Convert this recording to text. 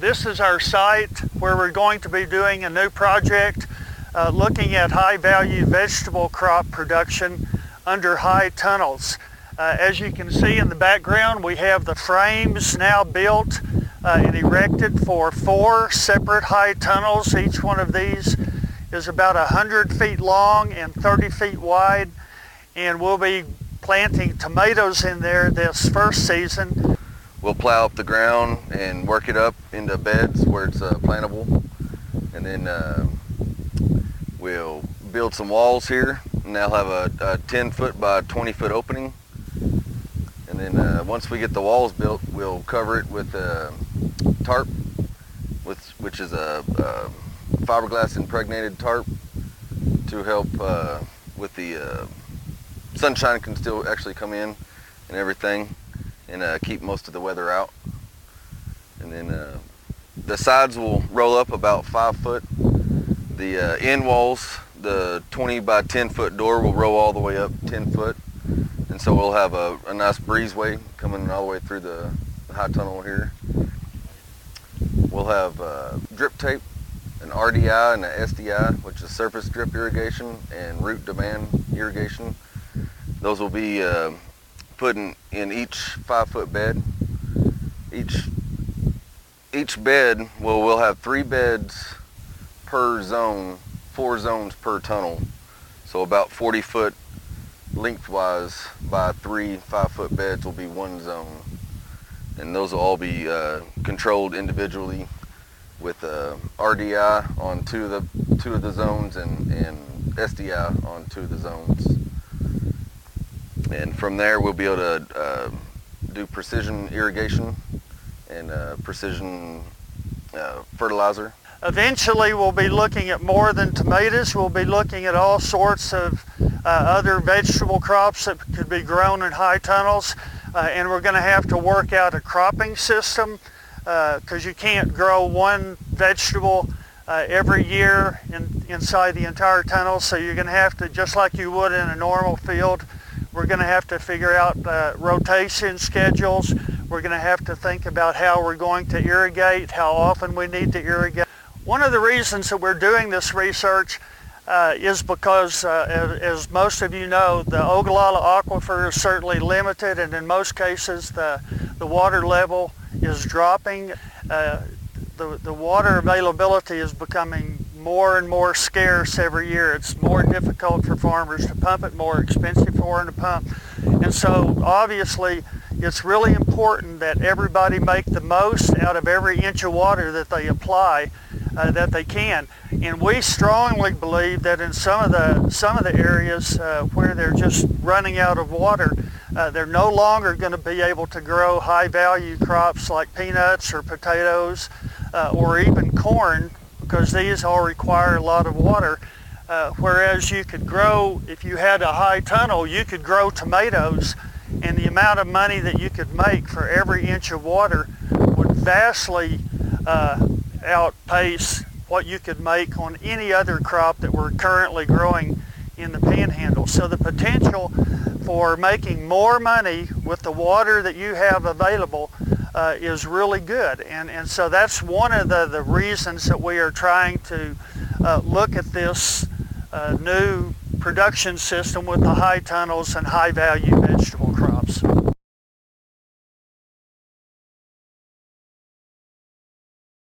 This is our site where we're going to be doing a new project uh, looking at high value vegetable crop production under high tunnels. Uh, as you can see in the background, we have the frames now built uh, and erected for four separate high tunnels. Each one of these is about 100 feet long and 30 feet wide. And we'll be planting tomatoes in there this first season. We'll plow up the ground and work it up into beds where it's uh, plantable. And then uh, we'll build some walls here and they'll have a, a 10 foot by 20 foot opening and then uh, once we get the walls built, we'll cover it with a tarp, with, which is a, a fiberglass impregnated tarp to help uh, with the uh, sunshine can still actually come in and everything and uh, keep most of the weather out. And then uh, the sides will roll up about five foot. The uh, end walls, the 20 by 10 foot door will roll all the way up 10 foot and so we'll have a, a nice breezeway coming all the way through the, the high tunnel here. We'll have uh, drip tape, an RDI and an SDI, which is surface drip irrigation and root demand irrigation. Those will be uh, put in, each five foot bed. Each each bed will will have three beds per zone, four zones per tunnel. So about 40 foot lengthwise by three five foot beds will be one zone and those will all be uh, controlled individually with uh, RDI on two of the two of the zones and, and SDI on two of the zones and from there we'll be able to uh, do precision irrigation and uh, precision uh, fertilizer Eventually we'll be looking at more than tomatoes. We'll be looking at all sorts of uh, other vegetable crops that could be grown in high tunnels. Uh, and we're going to have to work out a cropping system because you can't grow one vegetable uh, every year in, inside the entire tunnel. So you're going to have to, just like you would in a normal field, we're going to have to figure out uh, rotation schedules. We're going to have to think about how we're going to irrigate, how often we need to irrigate. One of the reasons that we're doing this research uh, is because, uh, as, most of you know, the Ogallala aquifer is certainly limited and in most cases the, the water level is dropping. Uh, the, the water availability is becoming more and more scarce every year. It's more difficult for farmers to pump it, more expensive for them to pump. And so obviously it's really important that everybody make the most out of every inch of water that they apply uh, that they can. And we strongly believe that in some of the some of the areas uh, where they're just running out of water, uh, they're no longer going to be able to grow high value crops like peanuts or potatoes uh, or even corn because these all require a lot of water. Uh, whereas you could grow, if you had a high tunnel, you could grow tomatoes and the amount of money that you could make for every inch of water would vastly uh, outpace what you could make on any other crop that we're currently growing in the panhandle. So the potential for making more money with the water that you have available uh, is really good. And, and so that's one of the, the reasons that we are trying to uh, look at this uh, new production system with the high tunnels and high value vegetable crops.